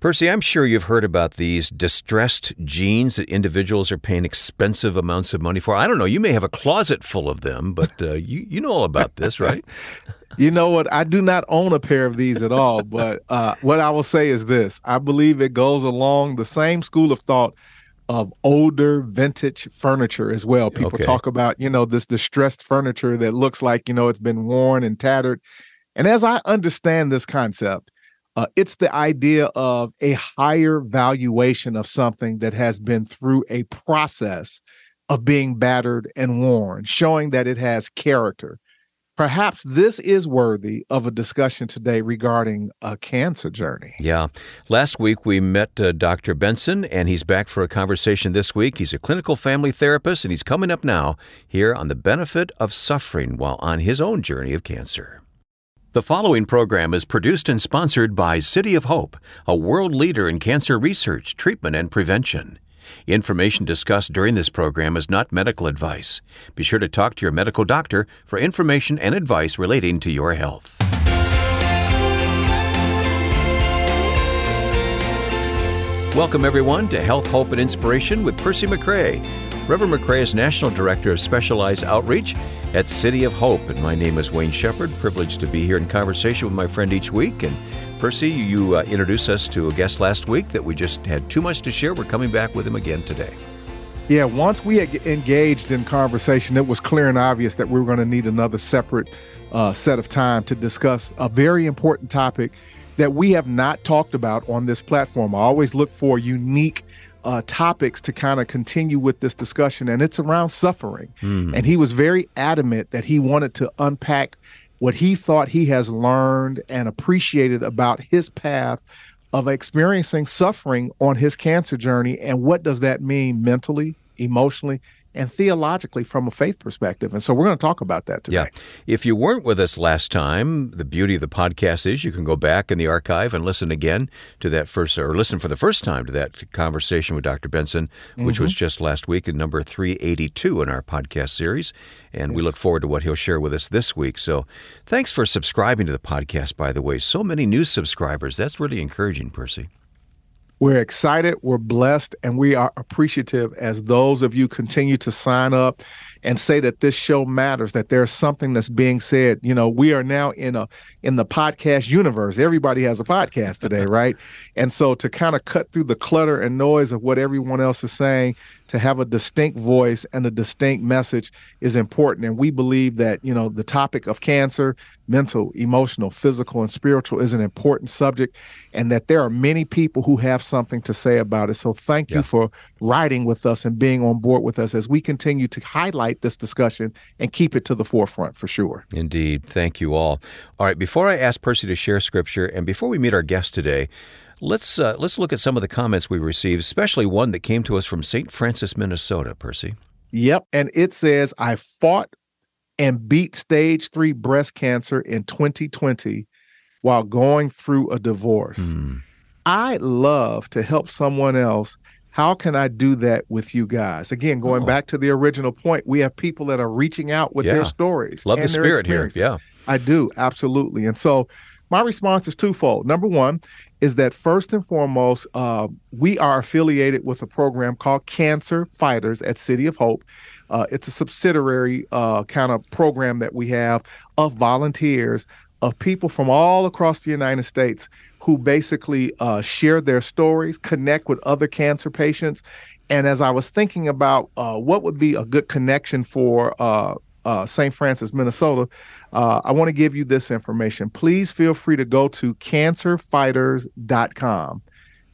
Percy, I'm sure you've heard about these distressed jeans that individuals are paying expensive amounts of money for. I don't know. You may have a closet full of them, but uh, you you know all about this, right? you know what? I do not own a pair of these at all, but uh, what I will say is this: I believe it goes along the same school of thought of older vintage furniture as well. People okay. talk about, you know, this distressed furniture that looks like, you know, it's been worn and tattered. And as I understand this concept, uh, it's the idea of a higher valuation of something that has been through a process of being battered and worn, showing that it has character. Perhaps this is worthy of a discussion today regarding a cancer journey. Yeah. Last week we met uh, Dr. Benson, and he's back for a conversation this week. He's a clinical family therapist, and he's coming up now here on the benefit of suffering while on his own journey of cancer. The following program is produced and sponsored by City of Hope, a world leader in cancer research, treatment, and prevention. Information discussed during this program is not medical advice. Be sure to talk to your medical doctor for information and advice relating to your health. Welcome, everyone, to Health, Hope, and Inspiration with Percy McRae. Reverend McRae is National Director of Specialized Outreach at City of Hope, and my name is Wayne Shepherd. Privileged to be here in conversation with my friend each week. And Percy, you uh, introduced us to a guest last week that we just had too much to share. We're coming back with him again today. Yeah, once we had engaged in conversation, it was clear and obvious that we were going to need another separate uh, set of time to discuss a very important topic that we have not talked about on this platform. I always look for unique uh, topics to kind of continue with this discussion, and it's around suffering. Mm-hmm. And he was very adamant that he wanted to unpack what he thought he has learned and appreciated about his path of experiencing suffering on his cancer journey and what does that mean mentally, emotionally, and theologically from a faith perspective. And so we're going to talk about that today. Yeah. If you weren't with us last time, the beauty of the podcast is you can go back in the archive and listen again to that first, or listen for the first time to that conversation with Dr. Benson, which mm-hmm. was just last week in number 382 in our podcast series. And yes. we look forward to what he'll share with us this week. So thanks for subscribing to the podcast, by the way. So many new subscribers. That's really encouraging, Percy. We're excited, we're blessed, and we are appreciative as those of you continue to sign up and say that this show matters, that there's something that's being said. You know, we are now in a in the podcast universe. Everybody has a podcast today, right? And so to kind of cut through the clutter and noise of what everyone else is saying, to have a distinct voice and a distinct message is important. And we believe that, you know, the topic of cancer, mental, emotional, physical, and spiritual is an important subject, and that there are many people who have something to say about it. So thank yeah. you for riding with us and being on board with us as we continue to highlight this discussion and keep it to the forefront for sure. Indeed. Thank you all. All right, before I ask Percy to share scripture and before we meet our guest today, Let's uh, let's look at some of the comments we received, especially one that came to us from St. Francis, Minnesota. Percy. Yep, and it says, "I fought and beat stage three breast cancer in 2020 while going through a divorce. Mm. I love to help someone else. How can I do that with you guys? Again, going oh. back to the original point, we have people that are reaching out with yeah. their stories. Love the spirit here. Yeah. I do, absolutely. And so my response is twofold. Number one is that first and foremost, uh, we are affiliated with a program called Cancer Fighters at City of Hope. Uh, it's a subsidiary uh, kind of program that we have of volunteers of people from all across the United States who basically uh, share their stories, connect with other cancer patients. And as I was thinking about uh, what would be a good connection for uh, St. Francis, Minnesota, uh, I want to give you this information. Please feel free to go to cancerfighters.com,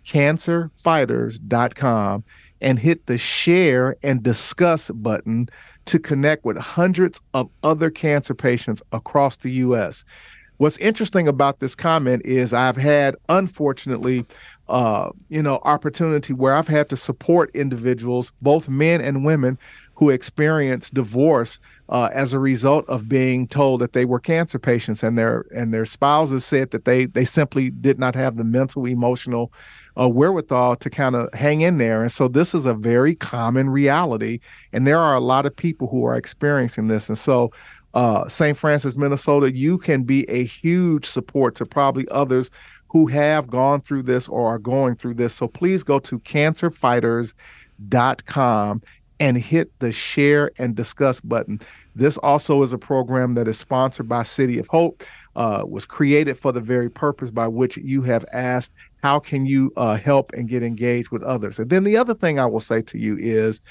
cancerfighters.com, and hit the share and discuss button to connect with hundreds of other cancer patients across the U.S. What's interesting about this comment is I've had, unfortunately, uh, you know, opportunity where I've had to support individuals, both men and women, who experience divorce uh, as a result of being told that they were cancer patients, and their and their spouses said that they they simply did not have the mental, emotional uh, wherewithal to kind of hang in there. And so this is a very common reality, and there are a lot of people who are experiencing this. And so uh, St. Francis, Minnesota, you can be a huge support to probably others who have gone through this or are going through this. So please go to cancerfighters.com and hit the share and discuss button. This also is a program that is sponsored by City of Hope, uh, was created for the very purpose by which you have asked, how can you uh, help and get engaged with others? And then the other thing I will say to you is,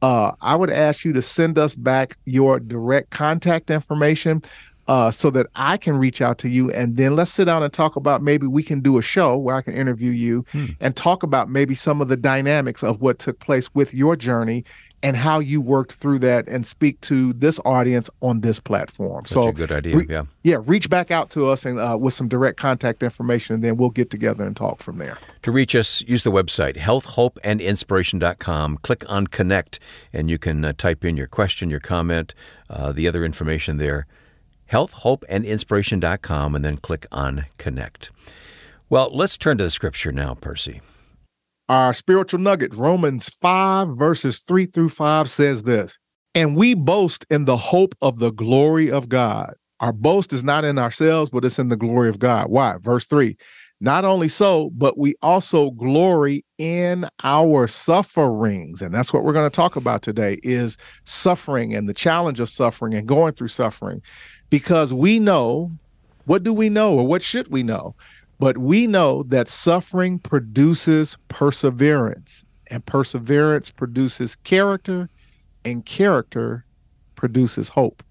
uh, I would ask you to send us back your direct contact information uh, so that I can reach out to you. And then let's sit down and talk about maybe we can do a show where I can interview you hmm. and talk about maybe some of the dynamics of what took place with your journey and how you worked through that and speak to this audience on this platform. Such so, a good idea. Re- yeah. Yeah. Reach back out to us and uh, with some direct contact information, and then we'll get together and talk from there. To reach us, use the website healthhopeandinspiration.com. Click on connect, and you can uh, type in your question, your comment, uh, the other information there healthhopeandinspiration.com, and then click on Connect. Well, let's turn to the scripture now, Percy. Our spiritual nugget, Romans 5, verses 3 through 5, says this And we boast in the hope of the glory of God. Our boast is not in ourselves, but it's in the glory of God. Why? Verse 3 not only so, but we also glory in our sufferings. And that's what we're going to talk about today is suffering and the challenge of suffering and going through suffering. Because we know, what do we know or what should we know? But we know that suffering produces perseverance, and perseverance produces character, and character produces hope.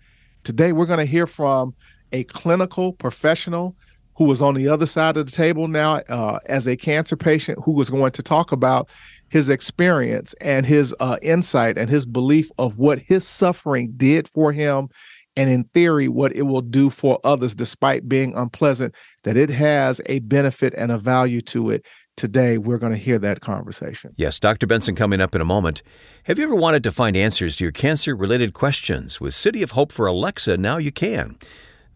Today, we're going to hear from a clinical professional who was on the other side of the table now uh, as a cancer patient who was going to talk about his experience and his uh, insight and his belief of what his suffering did for him and in theory what it will do for others despite being unpleasant that it has a benefit and a value to it. Today we're going to hear that conversation. Yes dr benson coming up in a moment. Have you ever wanted to find answers to your cancer related questions? With city of hope for alexa now you can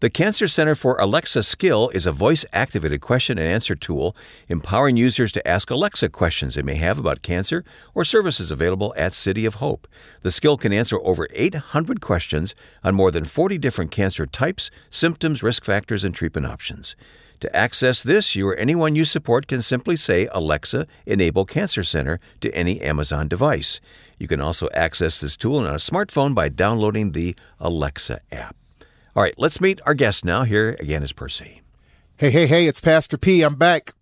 the Cancer Center for Alexa Skill is a voice activated question and answer tool empowering users to ask Alexa questions they may have about cancer or services available at City of Hope. The skill can answer over 800 questions on more than 40 different cancer types, symptoms, risk factors, and treatment options. To access this, you or anyone you support can simply say, Alexa, enable Cancer Center to any Amazon device. You can also access this tool on a smartphone by downloading the Alexa app. All right, let's meet our guest now. Here again is Percy. Hey, hey, hey, it's Pastor P. I'm back.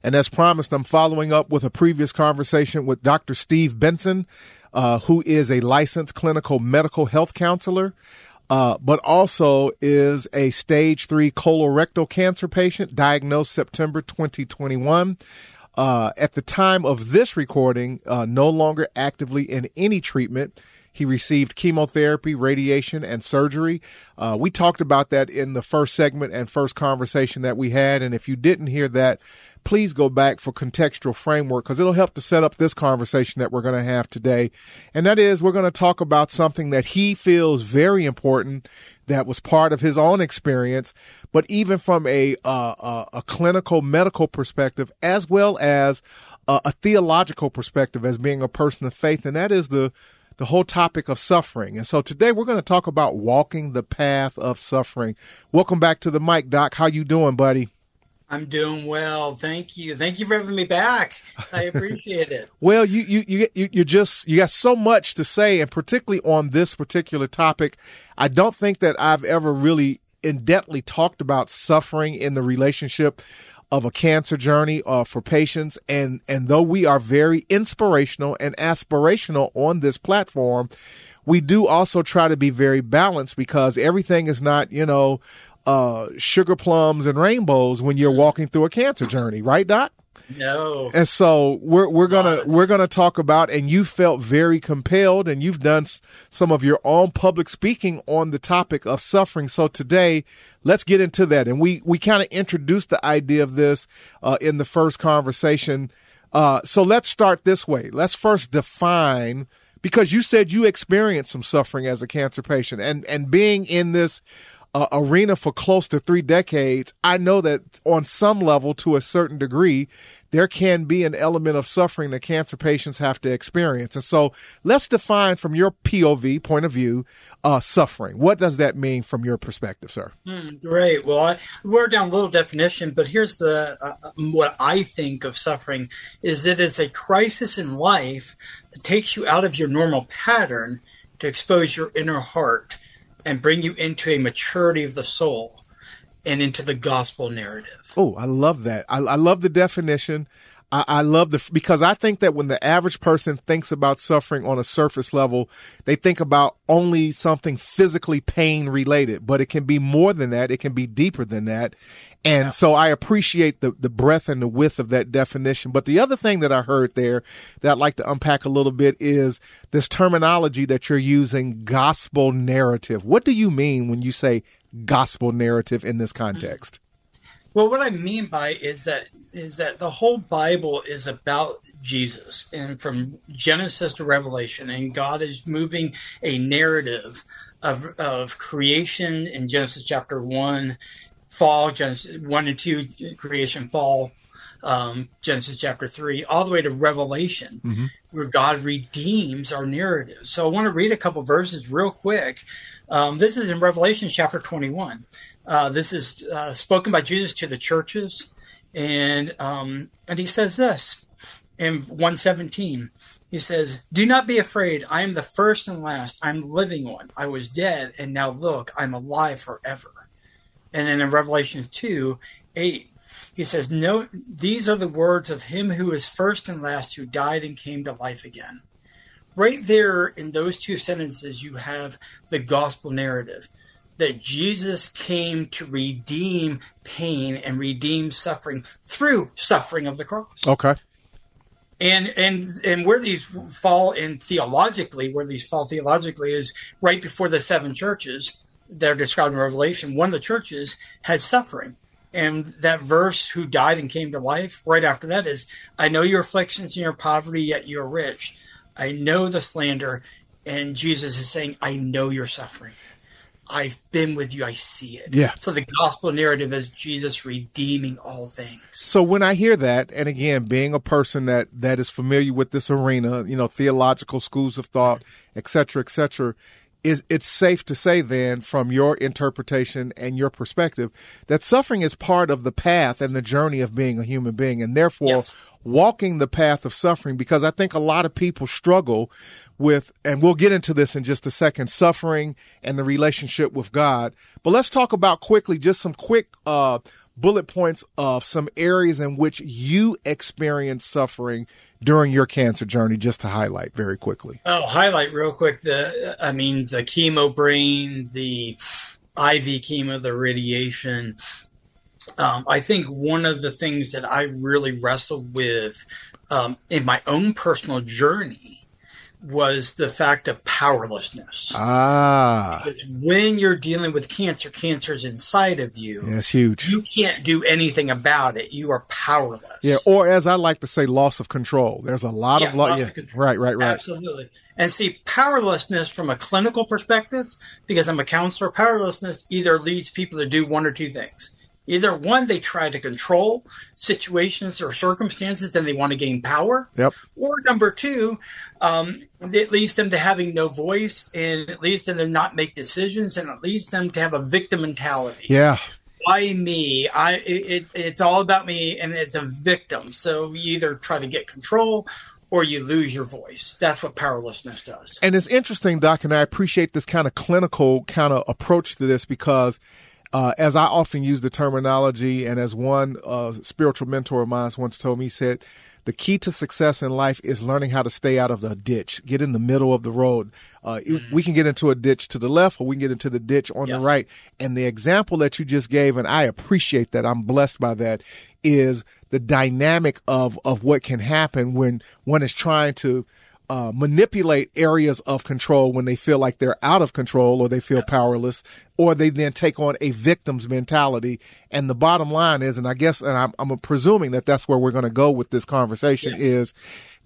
And as promised, I'm following up with a previous conversation with Dr. Steve Benson, uh, who is a licensed clinical medical health counselor, uh, but also is a stage three colorectal cancer patient diagnosed September 2021. Uh, at the time of this recording, uh, no longer actively in any treatment. He received chemotherapy, radiation, and surgery. Uh, we talked about that in the first segment and first conversation that we had. And if you didn't hear that, please go back for contextual framework because it'll help to set up this conversation that we're going to have today. And that is, we're going to talk about something that he feels very important that was part of his own experience, but even from a uh, a clinical medical perspective, as well as a, a theological perspective, as being a person of faith, and that is the the whole topic of suffering. And so today we're going to talk about walking the path of suffering. Welcome back to the mic, Doc. How you doing, buddy? I'm doing well. Thank you. Thank you for having me back. I appreciate it. well, you, you, you, you just, you got so much to say, and particularly on this particular topic. I don't think that I've ever really in depthly talked about suffering in the relationship of a cancer journey uh, for patients. And, and though we are very inspirational and aspirational on this platform, we do also try to be very balanced because everything is not, you know, uh, sugar plums and rainbows when you're walking through a cancer journey, right, Doc? No. And so we're we're gonna we're gonna talk about, and you felt very compelled, and you've done some of your own public speaking on the topic of suffering. So today, let's get into that, and we we kind of introduced the idea of this uh, in the first conversation. Uh, so let's start this way. Let's first define because you said you experienced some suffering as a cancer patient, and and being in this uh, arena for close to three decades, I know that on some level, to a certain degree, there can be an element of suffering that cancer patients have to experience. And so let's define from your POV point of view, uh, suffering. What does that mean from your perspective, sir? Mm, great. Well, I wrote down a little definition, but here's the uh, what I think of suffering is that it's a crisis in life that takes you out of your normal pattern to expose your inner heart and bring you into a maturity of the soul and into the gospel narrative. Oh, I love that. I, I love the definition. I, I, love the because I think that when the average person thinks about suffering on a surface level, they think about only something physically pain related, but it can be more than that. It can be deeper than that. And yeah. so I appreciate the, the breadth and the width of that definition. But the other thing that I heard there that I'd like to unpack a little bit is this terminology that you're using, gospel narrative. What do you mean when you say gospel narrative in this context? Well, what I mean by is that is that the whole Bible is about Jesus, and from Genesis to Revelation, and God is moving a narrative of of creation in Genesis chapter one, fall Genesis one and two, creation, fall, um, Genesis chapter three, all the way to Revelation, mm-hmm. where God redeems our narrative. So I want to read a couple verses real quick. Um, this is in Revelation chapter twenty one. Uh, this is uh, spoken by Jesus to the churches, and um, and he says this in 117. He says, "Do not be afraid. I am the first and last. I'm the living one. I was dead, and now look, I'm alive forever." And then in Revelation 2, 8, he says, "No, these are the words of him who is first and last, who died and came to life again." Right there in those two sentences, you have the gospel narrative that Jesus came to redeem pain and redeem suffering through suffering of the cross. Okay. And and and where these fall in theologically, where these fall theologically is right before the seven churches that are described in Revelation. One of the churches has suffering. And that verse, who died and came to life, right after that is, I know your afflictions and your poverty, yet you're rich. I know the slander. And Jesus is saying, I know your suffering. I've been with you. I see it. Yeah. So the gospel narrative is Jesus redeeming all things. So when I hear that, and again, being a person that that is familiar with this arena, you know, theological schools of thought, et cetera, et cetera, is it's safe to say then from your interpretation and your perspective that suffering is part of the path and the journey of being a human being and therefore yes. walking the path of suffering because I think a lot of people struggle with and we'll get into this in just a second suffering and the relationship with God but let's talk about quickly just some quick uh, bullet points of some areas in which you experienced suffering during your cancer journey, just to highlight very quickly. Oh, highlight real quick. The I mean, the chemo brain, the IV chemo, the radiation. Um, I think one of the things that I really wrestled with um, in my own personal journey was the fact of powerlessness. Ah. Because when you're dealing with cancer, cancer is inside of you. Yeah, huge. You can't do anything about it. You are powerless. Yeah, or as I like to say, loss of control. There's a lot yeah, of lo- yeah. Right, right, right. Absolutely. And see, powerlessness from a clinical perspective, because I'm a counselor, powerlessness either leads people to do one or two things. Either one, they try to control situations or circumstances and they want to gain power. Yep. Or number two, um, it leads them to having no voice and it leads them to not make decisions and it leads them to have a victim mentality. Yeah. Why me? I it, it's all about me and it's a victim. So you either try to get control or you lose your voice. That's what powerlessness does. And it's interesting, Doc, and I appreciate this kind of clinical kind of approach to this because uh, as I often use the terminology, and as one uh, spiritual mentor of mine once told me, he said, the key to success in life is learning how to stay out of the ditch, get in the middle of the road. Uh, mm-hmm. We can get into a ditch to the left or we can get into the ditch on the right. And the example that you just gave, and I appreciate that, I'm blessed by that, is the dynamic of, of what can happen when one is trying to uh, manipulate areas of control when they feel like they're out of control or they feel powerless, or they then take on a victim's mentality. And the bottom line is, and I guess, and I'm, I'm presuming that that's where we're going to go with this conversation yes. is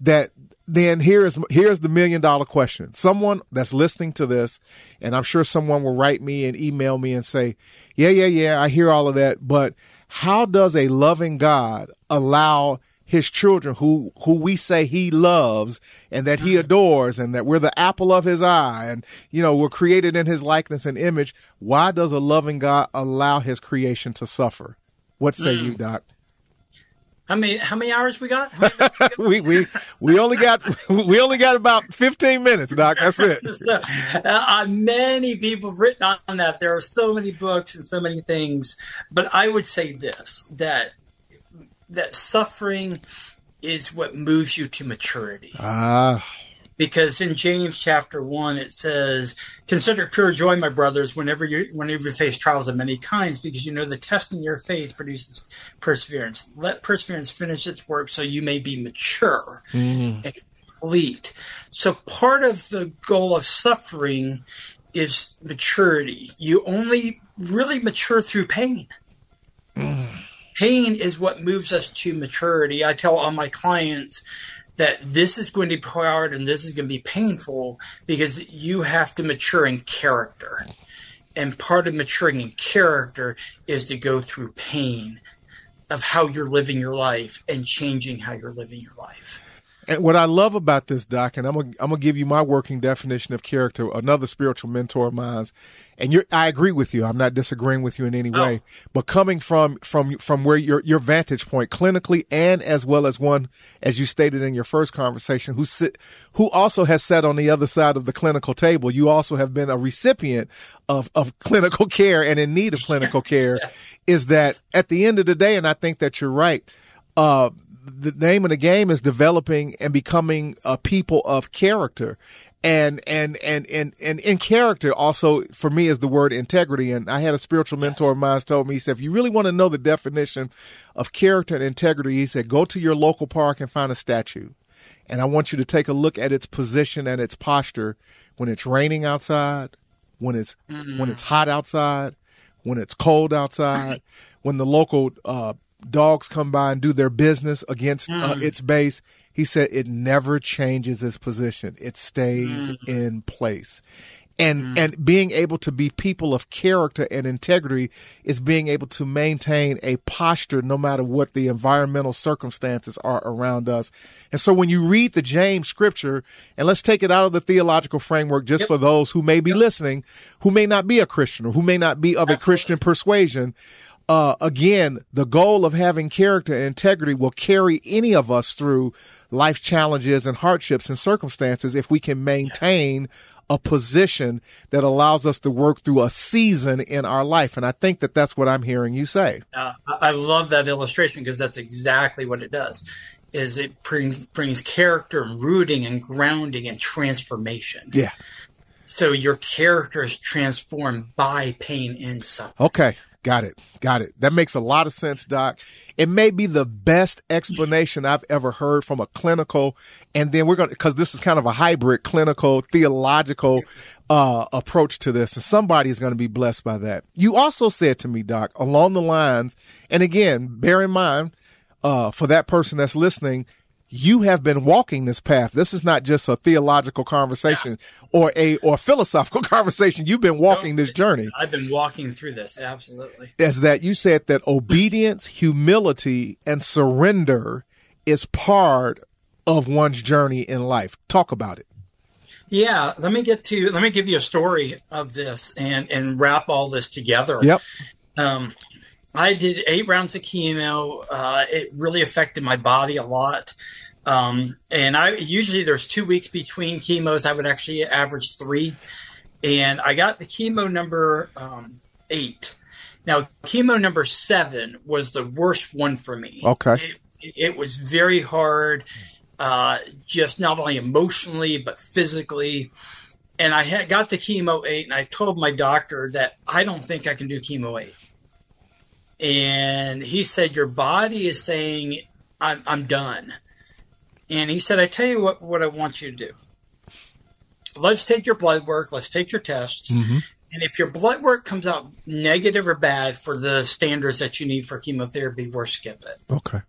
that then here's here's the million dollar question. Someone that's listening to this, and I'm sure someone will write me and email me and say, "Yeah, yeah, yeah, I hear all of that, but how does a loving God allow his children who who we say he loves and that he mm-hmm. adores and that we're the apple of his eye and you know we're created in his likeness and image why does a loving god allow his creation to suffer what say mm. you doc how many how many hours we got? we, we we only got we only got about fifteen minutes, Doc. That's it. uh, many people have written on that. There are so many books and so many things, but I would say this: that that suffering is what moves you to maturity. Ah. Because in James chapter one it says, "Consider pure joy, my brothers, whenever you whenever you face trials of many kinds, because you know the testing your faith produces perseverance. Let perseverance finish its work, so you may be mature mm-hmm. and complete." So part of the goal of suffering is maturity. You only really mature through pain. Mm pain is what moves us to maturity. I tell all my clients that this is going to be hard and this is going to be painful because you have to mature in character. And part of maturing in character is to go through pain of how you're living your life and changing how you're living your life. And what I love about this, Doc, and I'm gonna, I'm gonna give you my working definition of character. Another spiritual mentor of mine, and you I agree with you. I'm not disagreeing with you in any way. Oh. But coming from from from where your your vantage point, clinically, and as well as one, as you stated in your first conversation, who sit, who also has sat on the other side of the clinical table. You also have been a recipient of of clinical care and in need of clinical care. yes. Is that at the end of the day, and I think that you're right. Uh, the name of the game is developing and becoming a people of character. And, and, and, and, and in character also for me is the word integrity. And I had a spiritual mentor of mine told me, he said, if you really want to know the definition of character and integrity, he said, go to your local park and find a statue. And I want you to take a look at its position and its posture when it's raining outside, when it's, mm-hmm. when it's hot outside, when it's cold outside, when the local, uh, dogs come by and do their business against mm. uh, its base. He said it never changes its position. It stays mm. in place. And, mm. and being able to be people of character and integrity is being able to maintain a posture no matter what the environmental circumstances are around us. And so when you read the James scripture, and let's take it out of the theological framework just yep. for those who may be yep. listening, who may not be a Christian or who may not be of Absolutely. a Christian persuasion, uh, again, the goal of having character and integrity will carry any of us through life challenges and hardships and circumstances if we can maintain a position that allows us to work through a season in our life. And I think that that's what I'm hearing you say. Uh, I love that illustration because that's exactly what it does. Is it brings brings character, rooting, and grounding, and transformation. Yeah. So your character is transformed by pain and suffering. Okay. Got it. Got it. That makes a lot of sense, Doc. It may be the best explanation I've ever heard from a clinical, and then we're going to, because this is kind of a hybrid clinical, theological uh, approach to this, and somebody is going to be blessed by that. You also said to me, Doc, along the lines, and again, bear in mind, uh, for that person that's listening, you have been walking this path. This is not just a theological conversation yeah. or a or philosophical conversation. You've been walking this journey. I've been walking through this absolutely. As that you said that obedience, humility, and surrender is part of one's journey in life. Talk about it. Yeah, let me get to let me give you a story of this and and wrap all this together. Yep. Um, I did eight rounds of chemo. Uh, it really affected my body a lot. Um, and I usually there's two weeks between chemos. I would actually average three, and I got the chemo number um, eight. Now chemo number seven was the worst one for me. Okay, it, it was very hard, uh, just not only emotionally but physically. And I had got the chemo eight, and I told my doctor that I don't think I can do chemo eight. And he said, Your body is saying, I'm, I'm done. And he said, I tell you what, what I want you to do. Let's take your blood work, let's take your tests. Mm-hmm. And if your blood work comes out negative or bad for the standards that you need for chemotherapy, we're skip it. Okay.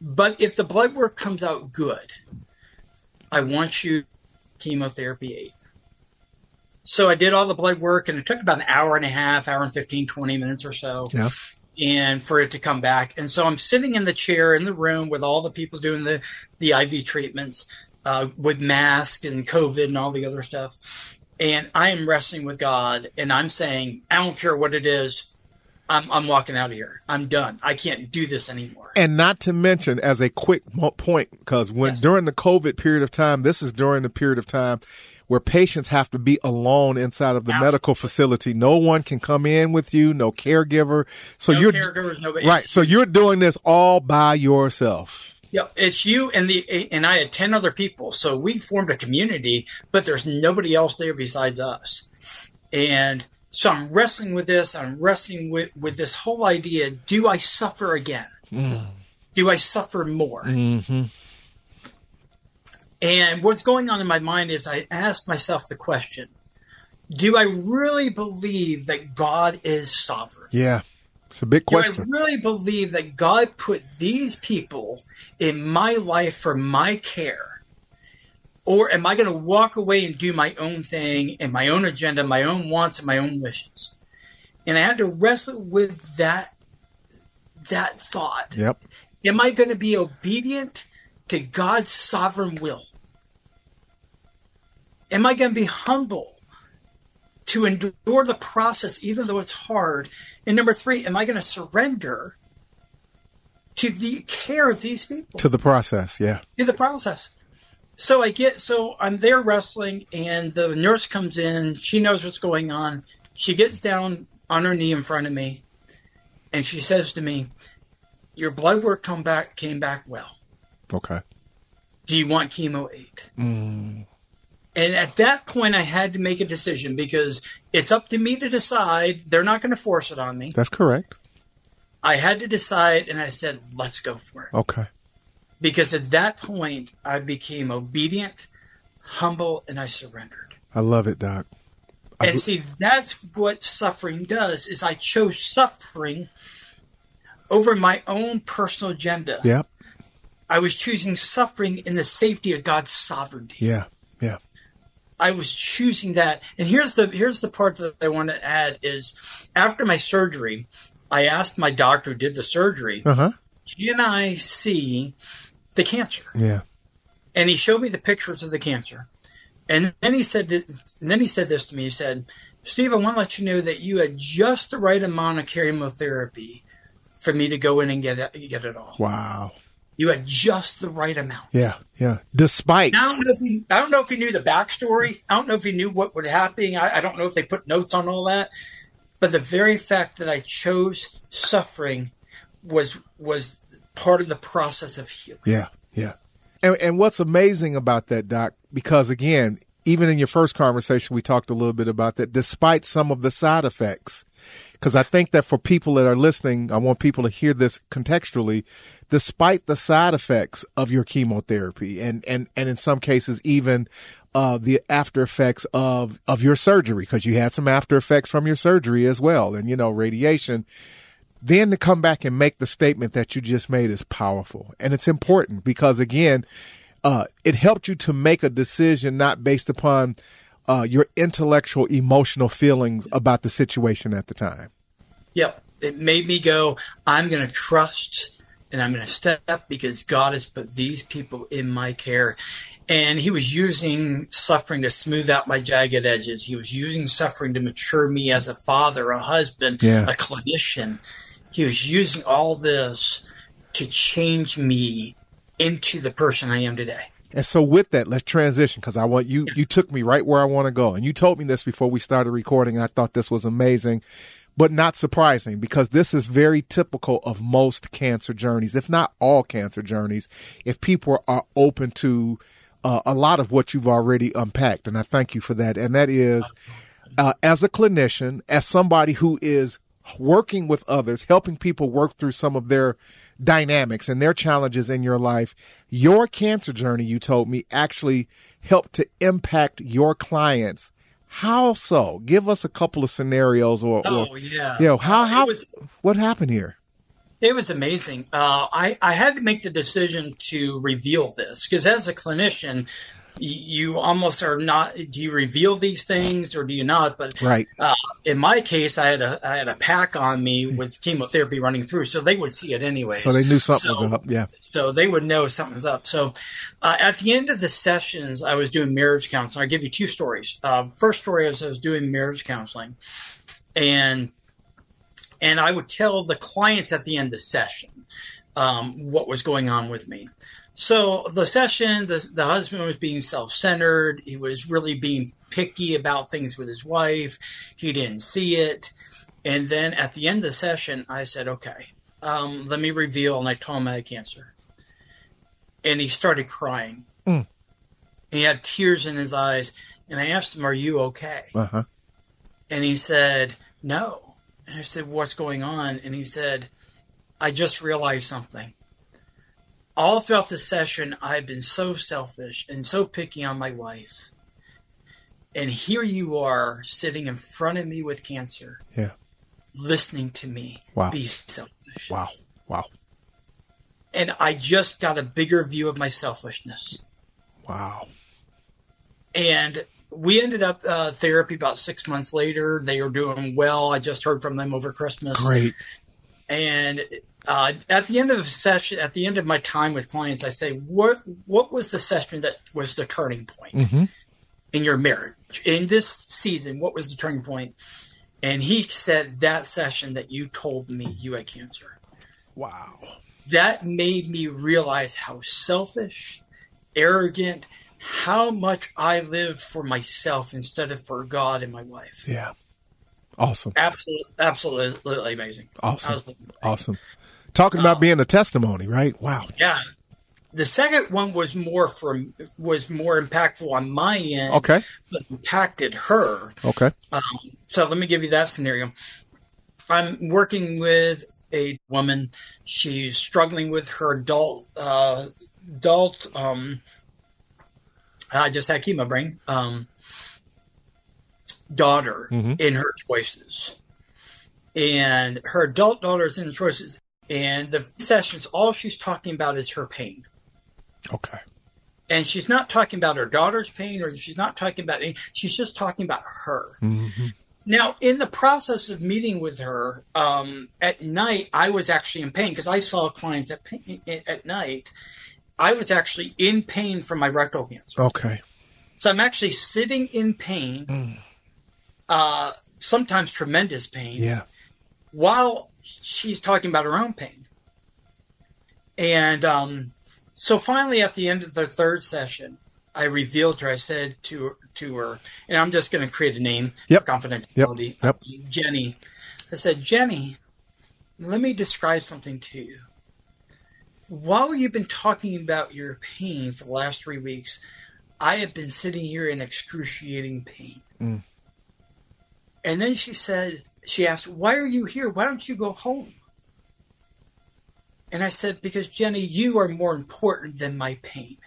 But if the blood work comes out good, I want you chemotherapy eight. So I did all the blood work and it took about an hour and a half, hour and 15, 20 minutes or so. Yeah. And for it to come back. And so I'm sitting in the chair in the room with all the people doing the, the IV treatments uh, with masks and COVID and all the other stuff. And I am wrestling with God and I'm saying, I don't care what it is. I'm, I'm walking out of here. I'm done. I can't do this anymore. And not to mention, as a quick point, because when Yes. during the COVID period of time, this is during the period of time where patients have to be alone inside of the Absolutely. medical facility. No one can come in with you, no caregiver. So no you're caregivers, no, right. So you're doing this all by yourself. Yeah, it's you and the and I had ten other people, so we formed a community, but there's nobody else there besides us. And so I'm wrestling with this. I'm wrestling with with this whole idea: Do I suffer again? Do I suffer more? Mm-hmm. And what's going on in my mind is I ask myself the question: Do I really believe that God is sovereign? Yeah, it's a big question. Do I really believe that God put these people in my life for my care? Or am I going to walk away and do my own thing and my own agenda, my own wants and my own wishes? And I had to wrestle with that that thought. Yep. Am I going to be obedient to God's sovereign will? Am I going to be humble to endure the process even though it's hard? And number three, am I going to surrender to the care of these people, To the process. Yeah. to the process? So I get, so I'm there wrestling, and the nurse comes in. She knows what's going on. She gets down on her knee in front of me, and she says to me, "Your blood work come back came back well. Okay. Do you want chemo eight? Mm. And at that point, I had to make a decision because it's up to me to decide. They're not going to force it on me. That's correct. I had to decide, and I said, let's go for it. Okay. Because at that point, I became obedient, humble, and I surrendered. I love it, Doc. I And see, that's what suffering does, is I chose suffering over my own personal agenda. Yep. I was choosing suffering in the safety of God's sovereignty. Yeah. Yeah. I was choosing that. And here's the here's the part that I want to add is after my surgery, I asked my doctor who did the surgery, Uh huh. can I see the cancer? Yeah. And he showed me the pictures of the cancer. And then he said th- and then he said this to me. He said, Steve, I want to let you know that you had just the right amount of chemotherapy for me to go in and get it, get it all. Wow. You had just the right amount. Yeah. Yeah. Despite. I don't know if he, I don't know if he knew the backstory. I don't know if he knew what would happen. I, I don't know if they put notes on all that. But the very fact that I chose suffering was was part of the process of healing. Yeah, yeah. And, and what's amazing about that, Doc, because again, even in your first conversation, we talked a little bit about that, despite some of the side effects. Because I think that for people that are listening, I want people to hear this contextually, despite the side effects of your chemotherapy and, and, and in some cases, even uh, the after effects of, of your surgery, because you had some after effects from your surgery as well. And, you know, radiation then to come back and make the statement that you just made is powerful and it's important because again uh, it helped you to make a decision not based upon uh, your intellectual emotional feelings about the situation at the time Yep. It made me go, I'm going to trust and I'm going to step because God has put these people in my care. And he was using suffering to smooth out my jagged edges. He was using suffering to mature me as a father, a husband, Yeah. a clinician. He was using all this to change me into the person I am today. and so with that let's transition because i want you you took me right where i want to go. And you told me this before we started recording and i thought this was amazing but not surprising because this is very typical of most cancer journeys if not all cancer journeys if people are open to uh, a lot of what you've already unpacked. And i thank you for that. And that is uh, as a clinician as somebody who is working with others helping people work through some of their dynamics and their challenges in your life. Your cancer journey, you told me, actually helped to impact your clients. How so? Give us a couple of scenarios or, oh, or yeah. you know, how, how, was- what happened here? It was amazing. Uh, I, I had to make the decision to reveal this because as a clinician, you almost are not. Do you reveal these things or do you not? But Right. uh, in my case, I had a I had a pack on me with chemotherapy running through, so they would see it anyway. So they knew something So- was up. Yeah. so they would know something's up. So uh, at the end of the sessions, I was doing marriage counseling. I give you two stories. Uh, first story is I was doing marriage counseling, and and I would tell the clients at the end of the session um, what was going on with me. So the session, the, the husband was being self-centered. He was really being picky about things with his wife. He didn't see it. And then at the end of the session, I said, okay, um, let me reveal. And I told him I had cancer. And he started crying. Mm. And he had tears in his eyes. And I asked him, are you okay? Uh huh. And he said, No. And I said, What's going on? And he said, I just realized something. All throughout the session, I've been so selfish and so picky on my wife. And here you are sitting in front of me with cancer, Yeah. listening to me Wow. be selfish. Wow. Wow. And I just got a bigger view of my selfishness. Wow. and we ended up uh, therapy about six months later. They were doing well. I just heard from them over Christmas. Great. And uh, at the end of the session, at the end of my time with clients, I say, "What what was the session that was the turning point Mm-hmm. in your marriage in this season? What was the turning point?" And he said, "That session that you told me you had cancer." Wow. That made me realize how selfish, arrogant, how much I lived for myself instead of for God and my wife. Yeah. Awesome. Absolutely, absolutely amazing. Awesome. Awesome. Talking about being a testimony, right? Wow. Yeah. The second one was more from was more impactful on my end, Okay. but impacted her. Okay. So let me give you that scenario. I'm working with a woman. She's struggling with her adult uh, adult. Um, I just had chemo brain. Um, daughter Mhm. in her choices, and her adult daughter's in choices. And the sessions, all she's talking about is her pain. Okay. And she's not talking about her daughter's pain, or she's not talking about any. She's just talking about her. Mm-hmm. Now, in the process of meeting with her um, at night, I was actually in pain because I saw clients at pain, at night. I was actually in pain from my rectal cancer, Okay. so I'm actually sitting in pain, uh, sometimes tremendous pain, Yeah. while she's talking about her own pain. And um, so finally, at the end of the third session, I revealed her. I said to to her, and I'm just going to create a name Yep. for confidentiality. Yep. Jenny. I said, Jenny, let me describe something to you. While you've been talking about your pain for the last three weeks, I have been sitting here in excruciating pain. Mm. And then she said, she asked, Why are you here? Why don't you go home? And I said, Because Jenny, you are more important than my pain.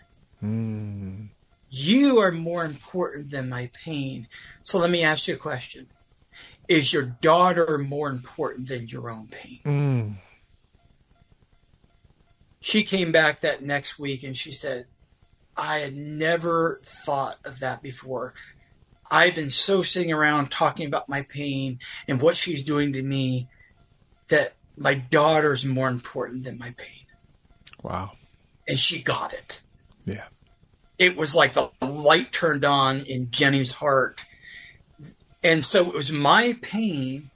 Mm. You are more important than my pain. So let me ask you a question Is your daughter more important than your own pain? Mm. She came back that next week and she said, I had never thought of that before. I've been so sitting around talking about my pain and what she's doing to me that my daughter's more important than my pain. Wow. And she got it. Yeah. It was like the light turned on in Jenny's heart. And so it was my pain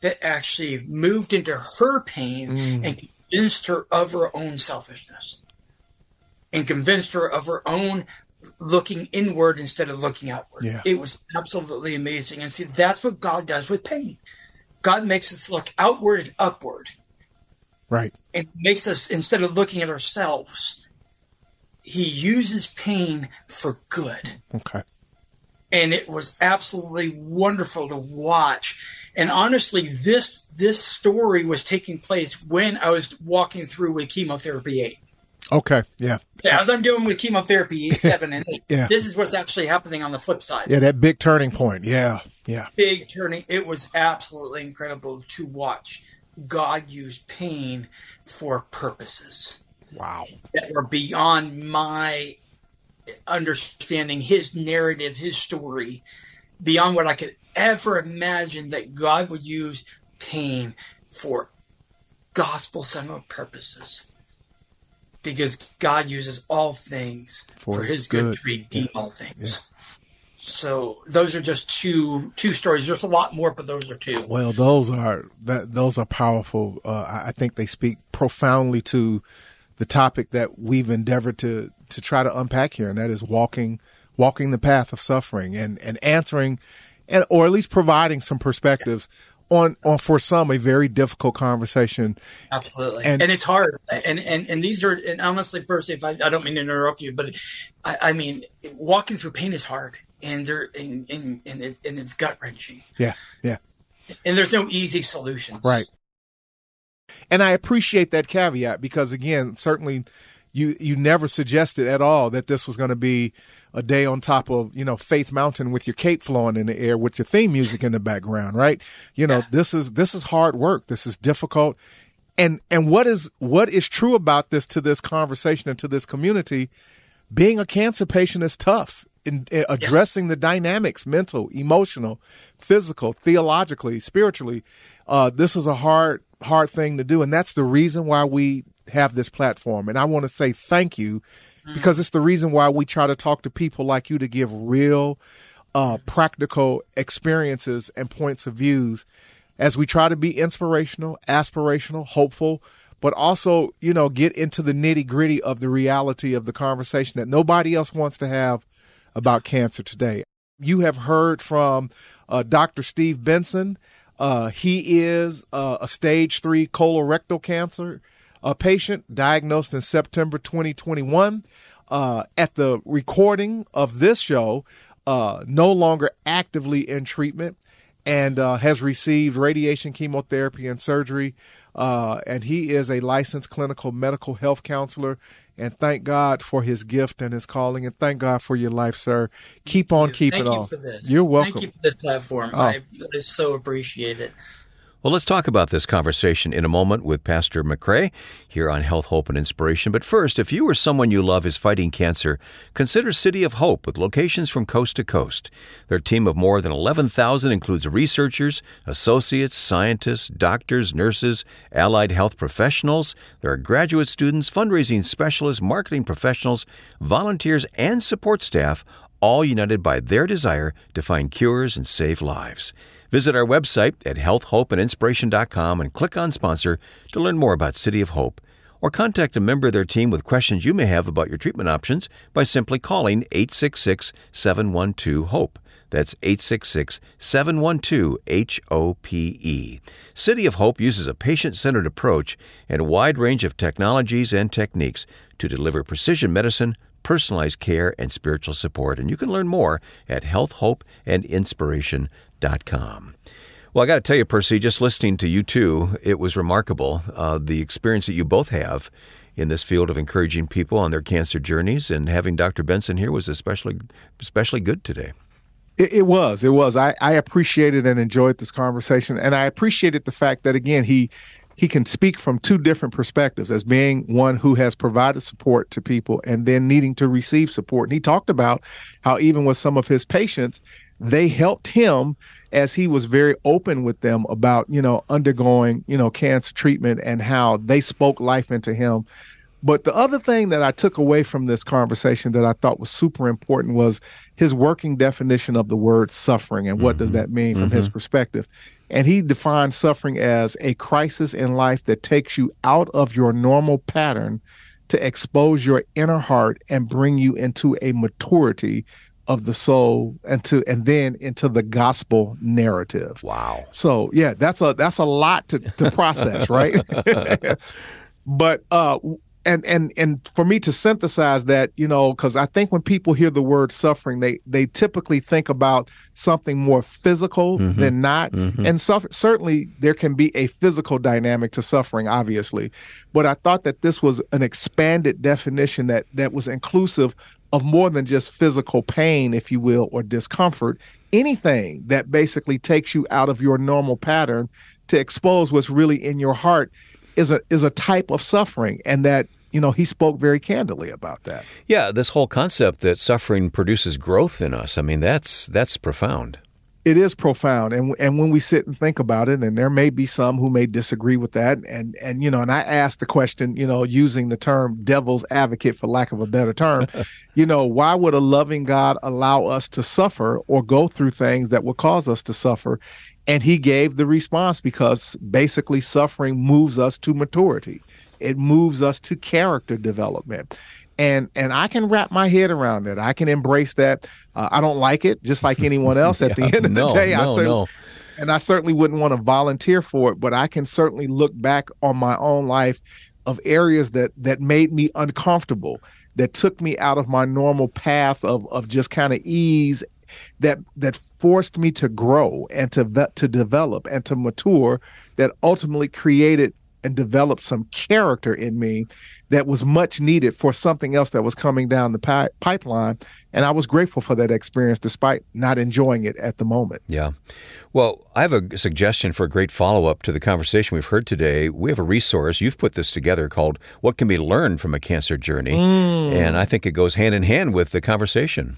that actually moved into her pain Mm. and convinced her of her own selfishness and convinced her of her own looking inward instead of looking outward. Yeah. It was absolutely amazing. And see, that's what God does with pain. God makes us look outward and upward Right. and makes us, instead of looking at ourselves, he uses pain for good. Okay. and it was absolutely wonderful to watch. And honestly, this this story was taking place when I was walking through with chemotherapy eight. Okay, yeah. Yeah. As I'm doing with chemotherapy seven and eight, yeah. this is what's actually happening on the flip side. Yeah, that big turning point. Yeah, yeah. Big turning. It was absolutely incredible to watch God use pain for purposes. Wow. That were beyond my understanding his narrative, his story, beyond what I could ever imagine that God would use pain for gospel centered purposes. Because God uses all things for, for his good. good, to redeem yeah. all things. Yeah. So those are just two two stories. There's a lot more, but those are two. Well, those are that those are powerful. Uh, I think they speak profoundly to the topic that we've endeavored to to try to unpack here, and that is walking walking the path of suffering and and answering, and or at least providing some perspectives. On, on for some a very difficult conversation. Absolutely, and, and it's hard. And, and and these are and honestly, Percy, if I, I don't mean to interrupt you, but I, I mean, walking through pain is hard and they're and and and, it, and it's gut wrenching. Yeah, yeah. And there's no easy solutions. Right. And I appreciate that caveat because again, certainly you you never suggested at all that this was going to be a day on top of you know Faith Mountain with your cape flowing in the air with your theme music in the background, right? You know, yeah. this is this is hard work. This is difficult. And and what is what is true about this to this conversation and to this community? Being a cancer patient is tough in, in addressing yes. the dynamics, mental, emotional, physical, theologically, spiritually. Uh, this is a hard, hard thing to do. And that's the reason why we have this platform. And I want to say thank you because it's the reason why we try to talk to people like you to give real, uh, practical experiences and points of views as we try to be inspirational, aspirational, hopeful, but also, you know, get into the nitty gritty of the reality of the conversation that nobody else wants to have about cancer today. You have heard from uh, Dr. Steve Benson. Uh, he is uh, a stage three colorectal cancer uh, patient diagnosed in September 2021. Uh, at the recording of this show, uh, no longer actively in treatment and has received radiation, chemotherapy, and surgery. and he is a licensed clinical medical health counselor and thank God for his gift and his calling, and thank God for your life, sir. Keep on keeping thank on. You for this. You're welcome. Thank you for this platform. Oh. I, I so appreciate it. Well, let's talk about this conversation in a moment with Pastor McCray here on Health, Hope, and Inspiration. But first, if you or someone you love is fighting cancer, consider City of Hope with locations from coast to coast. Their team of more than 11,000 includes researchers, associates, scientists, doctors, nurses, allied health professionals. There are graduate students, fundraising specialists, marketing professionals, volunteers, and support staff, all united by their desire to find cures and save lives. Visit our website at healthhopeandinspiration.com and click on sponsor to learn more about City of Hope. Or contact a member of their team with questions you may have about your treatment options by simply calling 866 712 HOPE. That's 866 712 HOPE. City of Hope uses a patient centered approach and a wide range of technologies and techniques to deliver precision medicine, personalized care, and spiritual support. And you can learn more at healthhopeandinspiration.com com. Well, I got to tell you, Percy, just listening to you two, it was remarkable uh, the experience that you both have in this field of encouraging people on their cancer journeys, and having Dr. Benson here was especially especially good today. It, it was. It was. I, I appreciated and enjoyed this conversation, and I appreciated the fact that again he he can speak from two different perspectives as being one who has provided support to people and then needing to receive support. And he talked about how even with some of his patients, they helped him as he was very open with them about you know undergoing you know cancer treatment and how they spoke life into him but the other thing that I took away from this conversation that I thought was super important was his working definition of the word suffering and what mm-hmm. does that mean from mm-hmm. his perspective. And he defined suffering as a crisis in life that takes you out of your normal pattern to expose your inner heart and bring you into a maturity of the soul and to and then into the gospel narrative. Wow. So yeah, that's a that's a lot to, to process, right? but uh and and and for me to synthesize that you know because i think when people hear the word suffering they they typically think about something more physical mm-hmm. than not mm-hmm. and suffer, certainly there can be a physical dynamic to suffering obviously but i thought that this was an expanded definition that that was inclusive of more than just physical pain if you will or discomfort anything that basically takes you out of your normal pattern to expose what's really in your heart is a is a type of suffering and that you know, he spoke very candidly about that. Yeah, this whole concept that suffering produces growth in us. I mean, that's that's profound. It is profound, and and when we sit and think about it, and there may be some who may disagree with that, and and you know, and I asked the question, you know, using the term "devil's advocate" for lack of a better term, you know, why would a loving God allow us to suffer or go through things that would cause us to suffer? And he gave the response because basically suffering moves us to maturity. It moves us to character development and and I can wrap my head around that. I can embrace that. Uh, I don't like it, just like anyone else. At yeah, the end of no, the day, no, I certainly, no. and I certainly wouldn't want to volunteer for it. But I can certainly look back on my own life of areas that that made me uncomfortable, that took me out of my normal path of of just kind of ease. That that forced me to grow and to to develop and to mature. That ultimately created and developed some character in me that was much needed for something else that was coming down the pi- pipeline. And I was grateful for that experience despite not enjoying it at the moment. Yeah. Well, I have a suggestion for a great follow up to the conversation we've heard today. We have a resource, you've put this together called What Can Be Learned from a Cancer Journey. Mm. And I think it goes hand in hand with the conversation.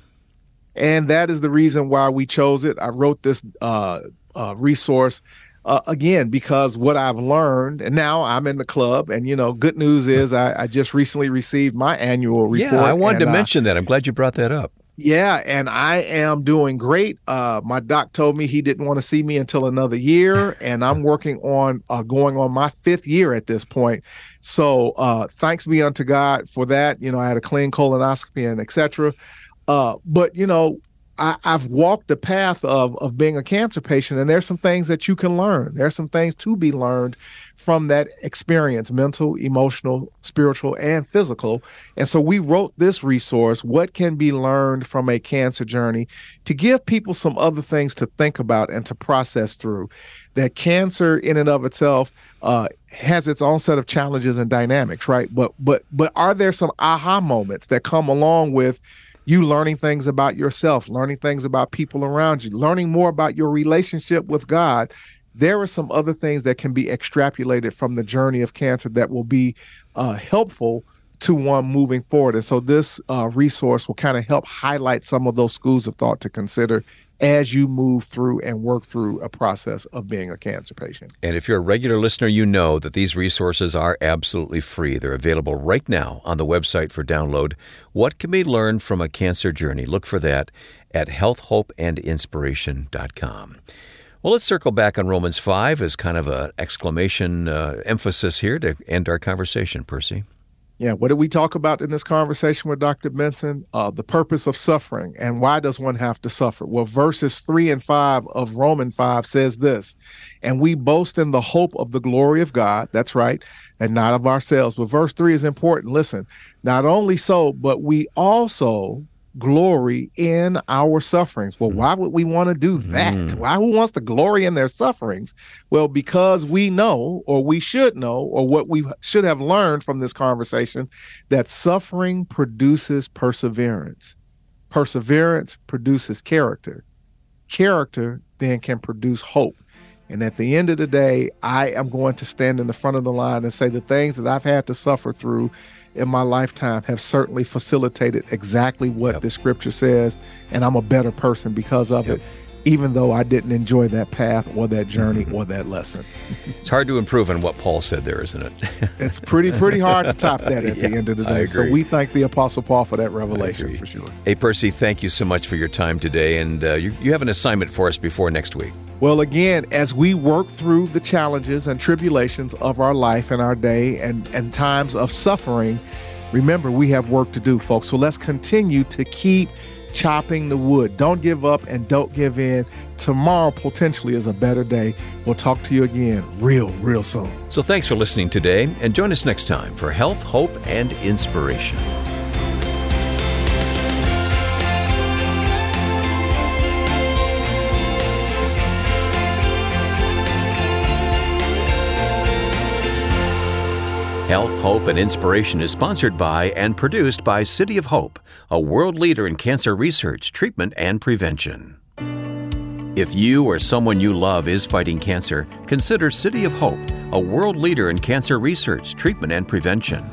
And that is the reason why we chose it. I wrote this uh, uh, resource uh, again because what I've learned, and now I'm in the club, and you know, good news is I, I just recently received my annual report. Yeah, I wanted to uh, mention that. I'm glad you brought that up. Yeah, and I am doing great. Uh, my doc told me he didn't want to see me until another year, and I'm working on uh, going on my fifth year at this point. So uh, thanks be unto God for that. You know, I had a clean colonoscopy and etc. Uh, but you know, I, have walked the path of of being a cancer patient, and there's some things that you can learn. There's some things to be learned from that experience, mental, emotional, spiritual, and physical. And so we wrote this resource, What Can Be Learned from a Cancer Journey, to give people some other things to think about and to process through. That cancer in and of itself uh, has its own set of challenges and dynamics, right? But but but are there some aha moments that come along with you learning things about yourself, learning things about people around you, learning more about your relationship with God. There are some other things that can be extrapolated from the journey of cancer that will be uh, helpful to one moving forward. And so this uh, resource will kind of help highlight some of those schools of thought to consider as you move through and work through a process of being a cancer patient. And if you're a regular listener, you know that these resources are absolutely free. They're available right now on the website for download. What can be learned from a cancer journey? Look for that at healthhopeandinspiration.com. Well, let's circle back on Romans 5 as kind of an exclamation uh, emphasis here to end our conversation, Percy. Yeah, what did we talk about in this conversation with Dr. Benson? Uh, the purpose of suffering and why does one have to suffer? Well, verses three and five of Roman 5 says this, and we boast in the hope of the glory of God. That's right, and not of ourselves. But verse three is important. Listen, not only so, but we also glory in our sufferings. Well, why would we want to do that? Mm. Why who wants to glory in their sufferings? Well, because we know or we should know or what we should have learned from this conversation that suffering produces perseverance. Perseverance produces character. Character then can produce hope. And at the end of the day, I am going to stand in the front of the line and say the things that I've had to suffer through in my lifetime have certainly facilitated exactly what yep. the scripture says. And I'm a better person because of yep. it, even though I didn't enjoy that path or that journey or that lesson. It's hard to improve on what Paul said there, isn't it? it's pretty, pretty hard to top that at yeah, the end of the day. So we thank the Apostle Paul for that revelation for sure. Hey, Percy, thank you so much for your time today. And uh, you, you have an assignment for us before next week. Well, again, as we work through the challenges and tribulations of our life and our day and, and times of suffering, Remember, we have work to do, folks. So let's continue to keep chopping the wood. Don't give up and don't give in. Tomorrow potentially is a better day. We'll talk to you again real, real soon. So thanks for listening today and join us next time for health, hope, and inspiration. Health, Hope, and Inspiration is sponsored by and produced by City of Hope, a world leader in cancer research, treatment, and prevention. If you or someone you love is fighting cancer, consider City of Hope, a world leader in cancer research, treatment, and prevention.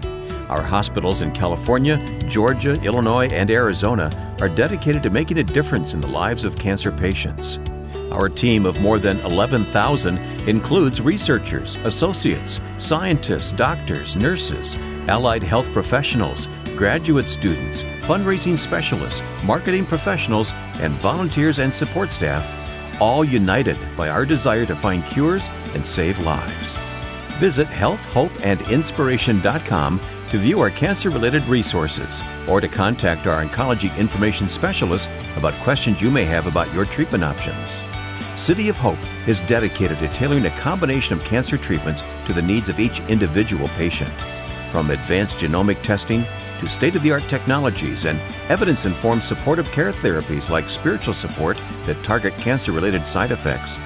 Our hospitals in California, Georgia, Illinois, and Arizona are dedicated to making a difference in the lives of cancer patients. Our team of more than 11,000 includes researchers, associates, scientists, doctors, nurses, allied health professionals, graduate students, fundraising specialists, marketing professionals, and volunteers and support staff, all united by our desire to find cures and save lives. Visit healthhopeandinspiration.com to view our cancer related resources or to contact our oncology information specialist about questions you may have about your treatment options. City of Hope is dedicated to tailoring a combination of cancer treatments to the needs of each individual patient. From advanced genomic testing to state of the art technologies and evidence informed supportive care therapies like spiritual support that target cancer related side effects,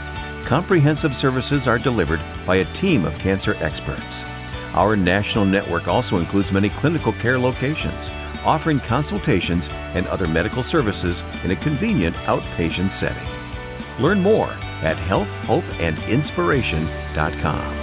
comprehensive services are delivered by a team of cancer experts. Our national network also includes many clinical care locations, offering consultations and other medical services in a convenient outpatient setting. Learn more at healthhopeandinspiration.com.